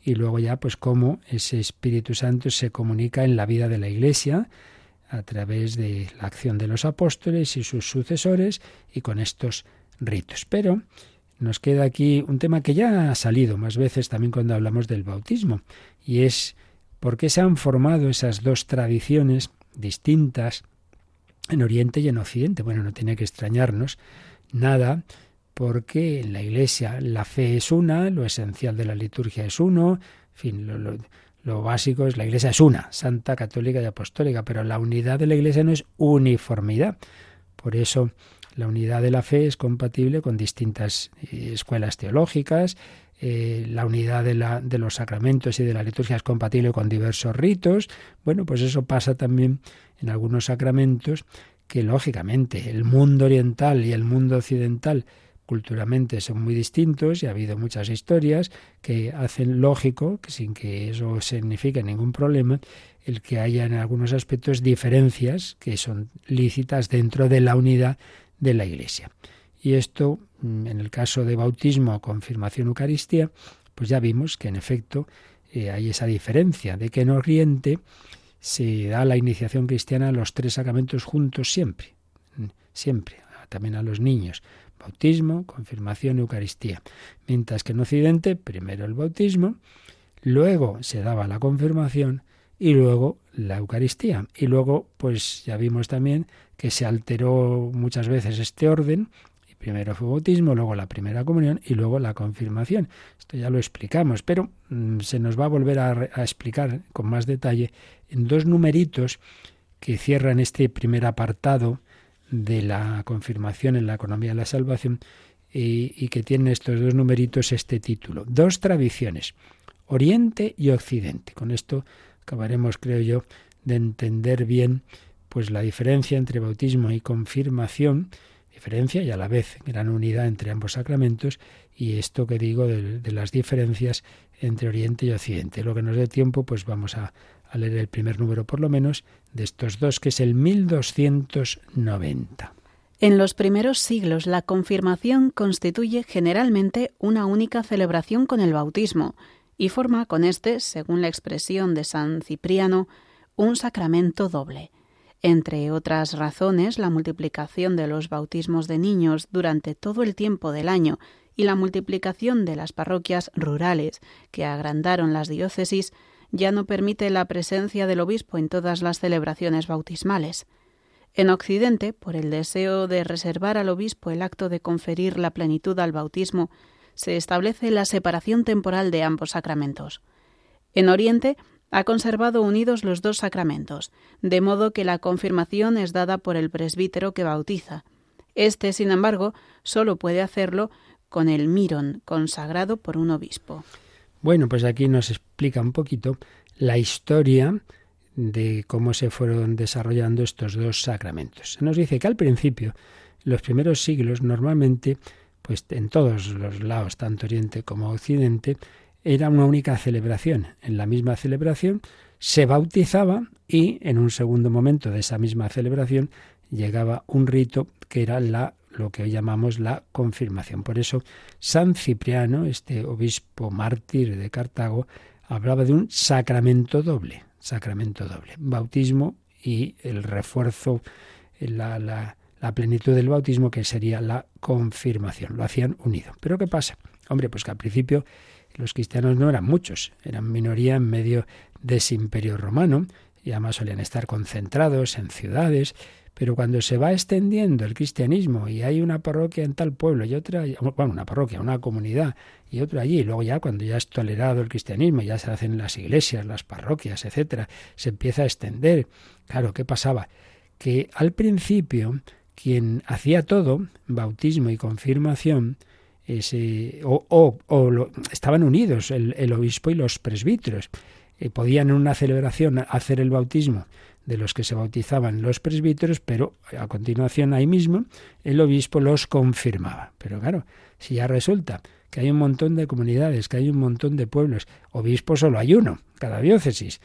y luego ya pues cómo ese Espíritu Santo se comunica en la vida de la Iglesia a través de la acción de los apóstoles y sus sucesores y con estos ritos. Pero nos queda aquí un tema que ya ha salido más veces también cuando hablamos del bautismo y es por qué se han formado esas dos tradiciones distintas en Oriente y en Occidente. Bueno, no tiene que extrañarnos nada porque en la Iglesia la fe es una, lo esencial de la liturgia es uno, en fin, lo, básico es la Iglesia es una, santa, católica y apostólica, pero la unidad de la Iglesia no es uniformidad. Por eso la unidad de la fe es compatible con distintas eh, escuelas teológicas, eh, la unidad de, la, de los sacramentos y de la liturgia es compatible con diversos ritos. Bueno, pues eso pasa también en algunos sacramentos que lógicamente el mundo oriental y el mundo occidental culturalmente son muy distintos y ha habido muchas historias que hacen lógico, que sin que eso signifique ningún problema, el que haya en algunos aspectos diferencias que son lícitas dentro de la unidad de la Iglesia. Y esto, mm, en el caso de bautismo, confirmación, Eucaristía, pues ya vimos que en efecto eh, hay esa diferencia de que en Oriente se da la iniciación cristiana a los tres sacramentos juntos siempre, siempre, también a los niños bautismo, confirmación, Eucaristía. Mientras que en Occidente, primero el bautismo, luego se daba la confirmación y luego la Eucaristía. Y luego, pues ya vimos también que se alteró muchas veces este orden. Y primero fue bautismo, luego la primera comunión y luego la confirmación. Esto ya lo explicamos, pero mm, se nos va a volver a, explicar con más detalle en dos numeritos que cierran este primer apartado de la confirmación en la economía de la salvación y, que tienen estos dos numeritos este título. Dos tradiciones, Oriente y Occidente. Con esto acabaremos, creo yo, de entender bien pues la diferencia entre bautismo y confirmación, diferencia y a la vez gran unidad entre ambos sacramentos, y esto que digo de, las diferencias entre Oriente y Occidente. Lo que nos dé tiempo, pues vamos a, a leer el primer número por lo menos de estos dos, que es el 1290. En los primeros siglos la confirmación constituye generalmente una única celebración con el bautismo y forma con este, según la expresión de San Cipriano, un sacramento doble. Entre otras razones, la multiplicación de los bautismos de niños durante todo el tiempo del año y la multiplicación de las parroquias rurales que agrandaron las diócesis ya no permite la presencia del obispo en todas las celebraciones bautismales. En Occidente, por el deseo de reservar al obispo el acto de conferir la plenitud al bautismo, se establece la separación temporal de ambos sacramentos. En Oriente, ha conservado unidos los dos sacramentos, de modo que la confirmación es dada por el presbítero que bautiza. Este, sin embargo, sólo puede hacerlo con el mirón, consagrado por un obispo. Bueno, pues aquí nos explica un poquito la historia de cómo se fueron desarrollando estos dos sacramentos. Se nos dice que al principio, en los primeros siglos, normalmente, pues en todos los lados, tanto Oriente como Occidente, era una única celebración. En la misma celebración se bautizaba y en un segundo momento de esa misma celebración llegaba un rito que era la lo que hoy llamamos la confirmación. Por eso San Cipriano, este obispo mártir de Cartago, hablaba de un sacramento doble, sacramento doble, bautismo y el refuerzo, la, la, la plenitud del bautismo que sería la confirmación. Lo hacían unido. Pero ¿qué pasa? Hombre, pues que al principio los cristianos no eran muchos, eran minoría en medio de ese imperio romano y además solían estar concentrados en ciudades pero cuando se va extendiendo el cristianismo y hay una parroquia en tal pueblo y otra, bueno, una parroquia, una comunidad y otra allí, y luego ya cuando ya es tolerado el cristianismo, ya se hacen las iglesias, las parroquias, etcétera, se empieza a extender. Claro, ¿qué pasaba? que al principio quien hacía todo, bautismo y confirmación, ese, o, o, estaban unidos el, obispo y los presbíteros. Eh, podían en una celebración hacer el bautismo de los que se bautizaban los presbíteros, pero a continuación ahí mismo el obispo los confirmaba. Pero claro, si ya resulta que hay un montón de comunidades, que hay un montón de pueblos, obispo solo hay uno, cada diócesis,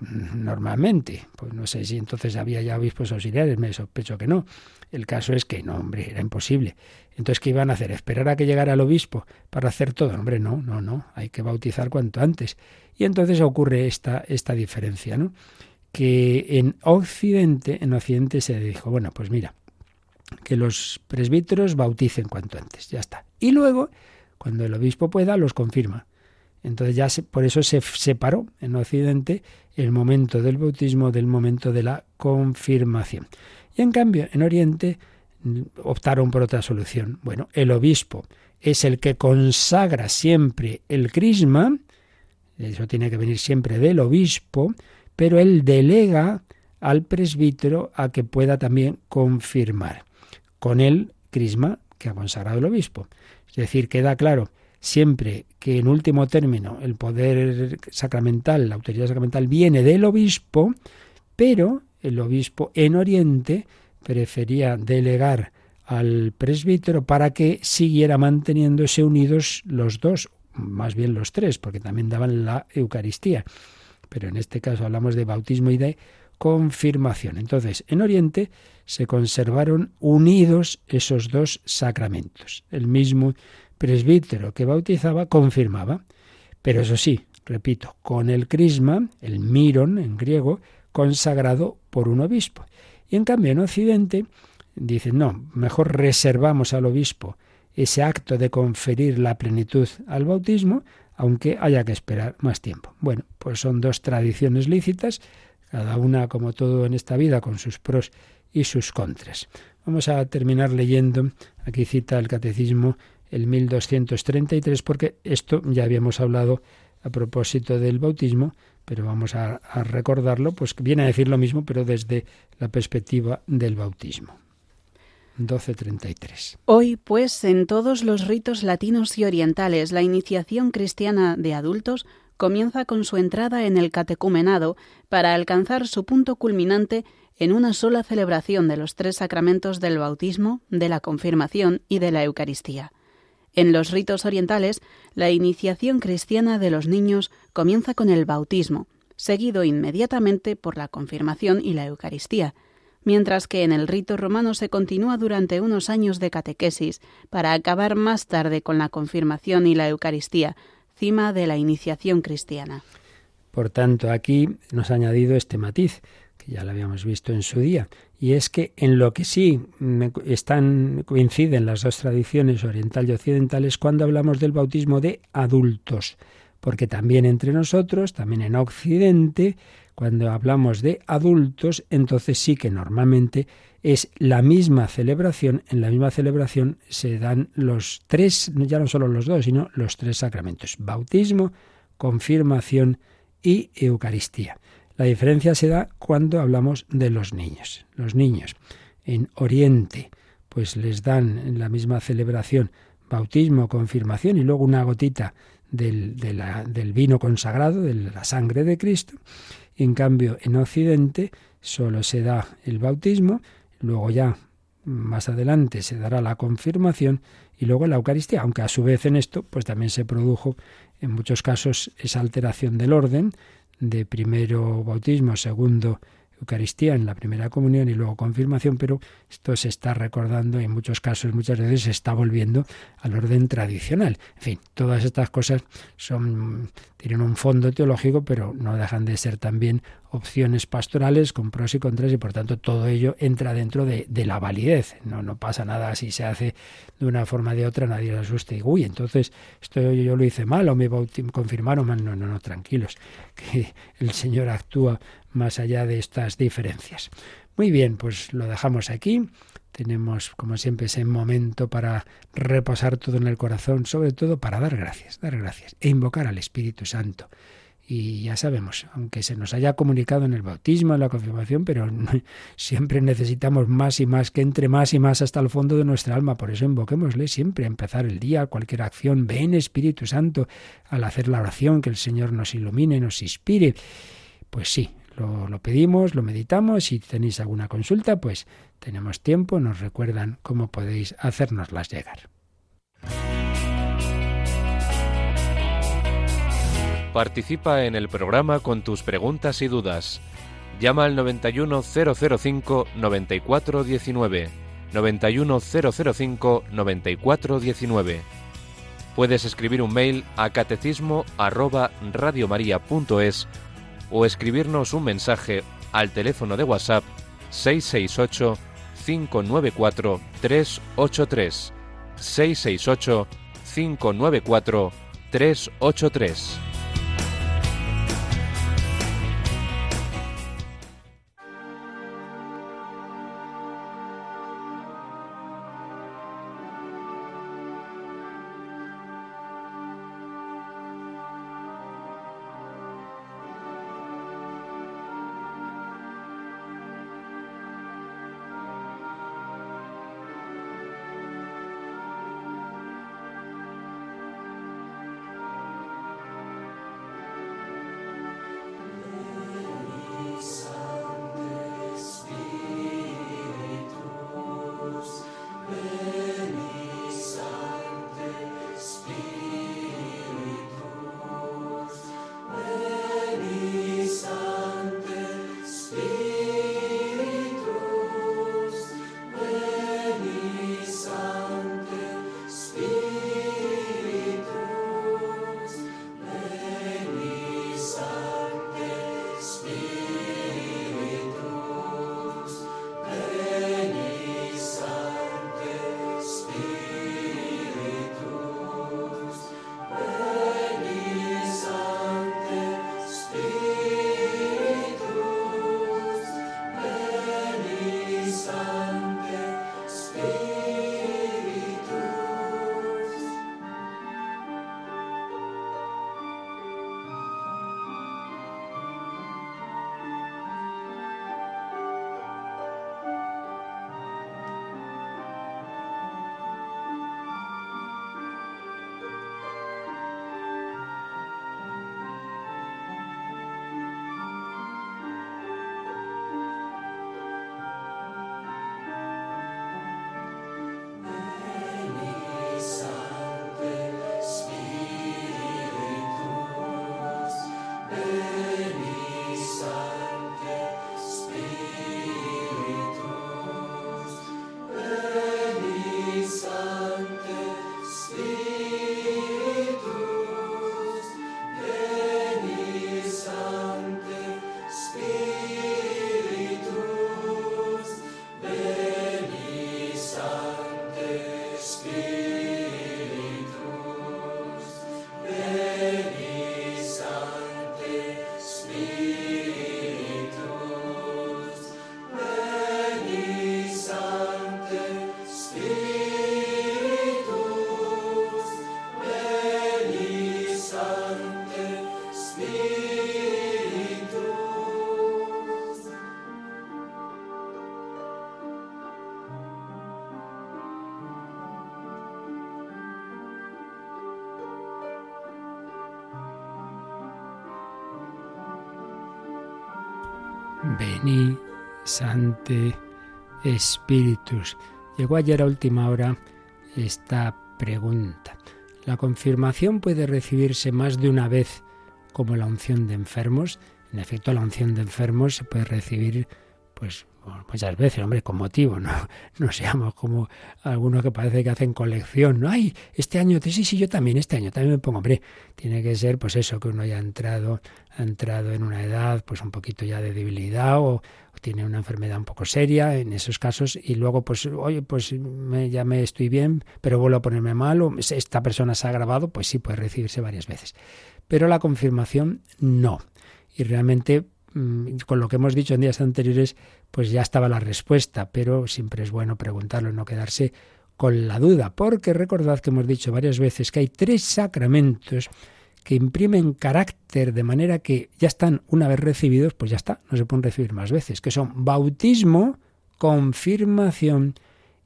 normalmente. Pues no sé si entonces había ya obispos auxiliares, me sospecho que no. El caso es que no, hombre, era imposible. Entonces, ¿qué iban a hacer? ¿Esperar a que llegara el obispo para hacer todo? Hombre, no, no, no, hay que bautizar cuanto antes. Y entonces ocurre esta, esta diferencia, ¿no? Que en Occidente, en Occidente se dijo, bueno, pues mira, que los presbíteros bauticen cuanto antes, ya está. Y luego, cuando el obispo pueda, los confirma. Entonces ya por eso se separó en Occidente el momento del bautismo del momento de la confirmación. Y en cambio, en Oriente optaron por otra solución. Bueno, el obispo es el que consagra siempre el crisma, eso tiene que venir siempre del obispo, pero él delega al presbítero a que pueda también confirmar con el crisma que ha consagrado el obispo. Es decir, queda claro siempre que en último término el poder sacramental, la autoridad sacramental viene del obispo, pero el obispo en Oriente prefería delegar al presbítero para que siguiera manteniéndose unidos los dos, más bien los tres, porque también daban la Eucaristía. Pero en este caso hablamos de bautismo y de confirmación. Entonces, en Oriente se conservaron unidos esos dos sacramentos. El mismo presbítero que bautizaba confirmaba. Pero eso sí, repito, con el crisma, el miron en griego, consagrado por un obispo. Y en cambio en Occidente dicen, no, mejor reservamos al obispo ese acto de conferir la plenitud al bautismo, aunque haya que esperar más tiempo. Bueno, pues son dos tradiciones lícitas, cada una, como todo en esta vida, con sus pros y sus contras. Vamos a terminar leyendo, aquí cita el catecismo el 1233, porque esto ya habíamos hablado a propósito del bautismo, pero vamos a, recordarlo, pues viene a decir lo mismo, pero desde la perspectiva del bautismo. 1233. Hoy, pues, en todos los ritos latinos y orientales, la iniciación cristiana de adultos comienza con su entrada en el catecumenado para alcanzar su punto culminante en una sola celebración de los tres sacramentos del bautismo, de la confirmación y de la Eucaristía. En los ritos orientales, la iniciación cristiana de los niños comienza con el bautismo, seguido inmediatamente por la confirmación y la Eucaristía, mientras que en el rito romano se continúa durante unos años de catequesis, para acabar más tarde con la confirmación y la Eucaristía, cima de la iniciación cristiana. Por tanto, aquí nos ha añadido este matiz, que ya lo habíamos visto en su día, y es que en lo que sí están coinciden las dos tradiciones oriental y occidental es cuando hablamos del bautismo de adultos, porque también entre nosotros, también en Occidente, cuando hablamos de adultos, entonces sí que normalmente es la misma celebración, en la misma celebración se dan los tres, ya no solo los dos, sino los tres sacramentos, bautismo, confirmación y Eucaristía. La diferencia se da cuando hablamos de los niños. Los niños en Oriente, pues les dan en la misma celebración bautismo, confirmación y luego una gotita del, del vino consagrado, de la sangre de Cristo. En cambio, en Occidente solo se da el bautismo, luego ya más adelante se dará la confirmación y luego la Eucaristía, aunque a su vez en esto pues también se produjo en muchos casos esa alteración del orden de primero bautismo, segundo Eucaristía en la primera comunión y luego confirmación, pero esto se está recordando y en muchos casos, muchas veces se está volviendo al orden tradicional. En fin, todas estas cosas son, tienen un fondo teológico, pero no dejan de ser también opciones pastorales con pros y contras y por tanto todo ello entra dentro de, la validez. No, no pasa nada si se hace de una forma o de otra, nadie se asuste y uy, entonces esto yo, lo hice mal o me confirmaron mal. No, no, no, tranquilos, que el Señor actúa más allá de estas diferencias. Muy bien, pues lo dejamos aquí. Tenemos, como siempre, ese momento para reposar todo en el corazón, sobre todo para dar gracias, dar gracias e invocar al Espíritu Santo Y ya sabemos, aunque se nos haya comunicado en el bautismo, en la confirmación, pero siempre necesitamos más y más, que entre más y más hasta el fondo de nuestra alma. Por eso invoquémosle siempre a empezar el día, cualquier acción. Ven Espíritu Santo al hacer la oración, que el Señor nos ilumine, nos inspire. Pues sí, lo, pedimos, lo meditamos. Si tenéis alguna consulta, pues tenemos tiempo, nos recuerdan cómo podéis hacérnoslas llegar. Participa en el programa con tus preguntas y dudas. Llama al 91005 9419. 91005 9419. Puedes escribir un mail a catecismo arroba radiomaria.es o escribirnos un mensaje al teléfono de WhatsApp 668 594 383 668 594 383. Sante Espíritus. Llegó ayer a última hora esta pregunta. ¿La confirmación puede recibirse más de una vez como la unción de enfermos? En efecto, la unción de enfermos se puede recibir pues muchas veces, hombre, con motivo, no, no seamos como algunos que parece que hacen colección, ¿no? Ay, este año, sí, sí, yo también, este año también me pongo, hombre, tiene que ser pues eso, que uno haya entrado, ha entrado en una edad pues un poquito ya de debilidad o, tiene una enfermedad un poco seria en esos casos y luego pues, oye, pues ya me estoy bien, pero vuelvo a ponerme mal o esta persona se ha agravado, pues sí puede recibirse varias veces. Pero la confirmación no. Y realmente con lo que hemos dicho en días anteriores, pues ya estaba la respuesta, pero siempre es bueno preguntarlo, no quedarse con la duda, porque recordad que hemos dicho varias veces que hay tres sacramentos que imprimen carácter de manera que ya están una vez recibidos, pues ya está, no se pueden recibir más veces, que son bautismo, confirmación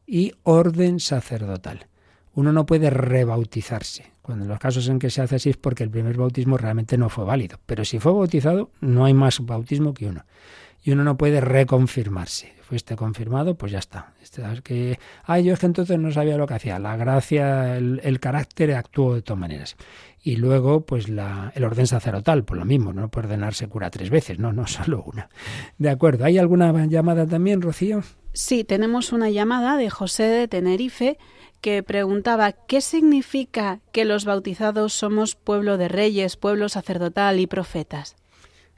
y orden sacerdotal. Uno no puede rebautizarse. Cuando en los casos en que se hace así es porque el primer bautismo realmente no fue válido. Pero si fue bautizado, no hay más bautismo que uno. Y uno no puede reconfirmarse. Fuiste confirmado, pues ya está. Este, que, ay, yo es que entonces no sabía lo que hacía. La gracia, el, carácter actuó de todas maneras. Y luego, pues el orden sacerdotal, por lo mismo, no puede ordenarse cura tres veces, no, no solo una. De acuerdo. ¿Hay alguna llamada también, Rocío? Sí, tenemos una llamada de José de Tenerife que preguntaba qué significa que los bautizados somos pueblo de reyes, pueblo sacerdotal y profetas.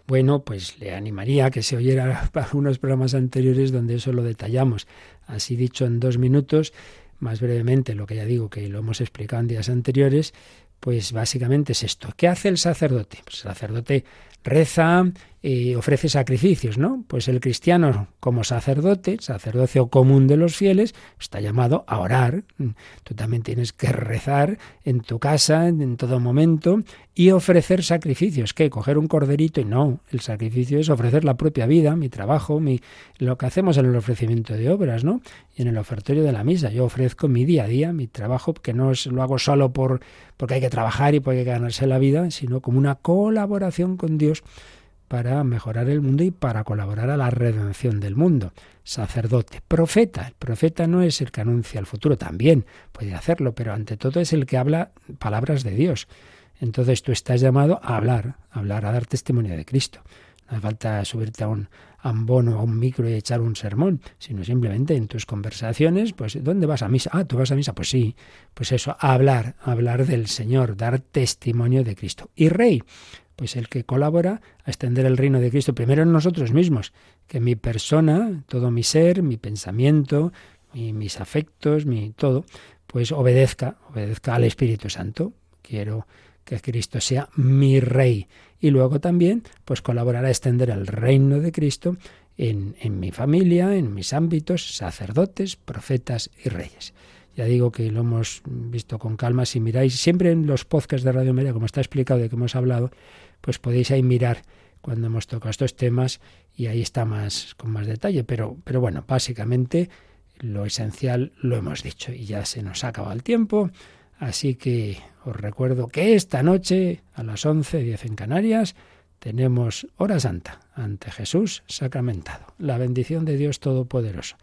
Bueno, pues le animaría a que se oyera unos programas anteriores donde eso lo detallamos. Así dicho en dos minutos, más brevemente, lo que ya digo que lo hemos explicado en días anteriores, pues básicamente es esto. ¿Qué hace el sacerdote? Pues el sacerdote reza y ofrece sacrificios, ¿no? Pues el cristiano como sacerdote, sacerdocio común de los fieles, está llamado a orar. Tú también tienes que rezar en tu casa en todo momento y ofrecer sacrificios. ¿Qué? Coger un corderito y no, el sacrificio es ofrecer la propia vida, mi trabajo, mi lo que hacemos en el ofrecimiento de obras, ¿no? Y en el ofertorio de la misa, yo ofrezco mi día a día, mi trabajo, que no es, lo hago solo por porque hay que trabajar y porque hay que ganarse la vida, sino como una colaboración con Dios para mejorar el mundo y para colaborar a la redención del mundo. Sacerdote, profeta. El profeta no es el que anuncia el futuro, también puede hacerlo, pero ante todo es el que habla palabras de Dios. Entonces tú estás llamado a hablar, a hablar, a dar testimonio de Cristo. No hace falta subirte a un ambono, a un micro y echar un sermón, sino simplemente en tus conversaciones, pues ¿dónde vas a misa? Ah, tú vas a misa, pues sí, pues eso, hablar, hablar del Señor, dar testimonio de Cristo. Y rey, pues el que colabora a extender el reino de Cristo primero en nosotros mismos, que mi persona, todo mi ser, mi pensamiento, mis afectos, mi todo, pues obedezca, obedezca al Espíritu Santo. Quiero que Cristo sea mi rey. Y luego también, pues colaborar a extender el reino de Cristo en, en mi familia, en mis ámbitos, sacerdotes, profetas y reyes. Ya digo que lo hemos visto con calma. Si miráis siempre en los podcasts de Radio María, como está explicado de que hemos hablado, pues podéis ahí mirar cuando hemos tocado estos temas y ahí está más con más detalle. Pero, pero bueno, básicamente lo esencial lo hemos dicho y ya se nos ha acabado el tiempo. Así que os recuerdo que esta noche a las 11.10 en Canarias tenemos hora santa ante Jesús sacramentado. La bendición de Dios Todopoderoso.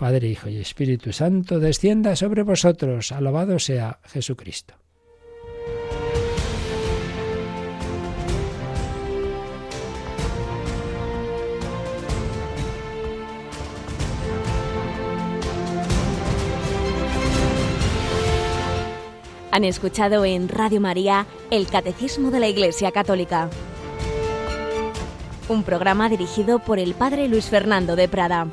Padre, Hijo y Espíritu Santo, descienda sobre vosotros. Alabado sea Jesucristo. Han escuchado en Radio María el Catecismo de la Iglesia Católica, un programa dirigido por el Padre Luis Fernando de Prada.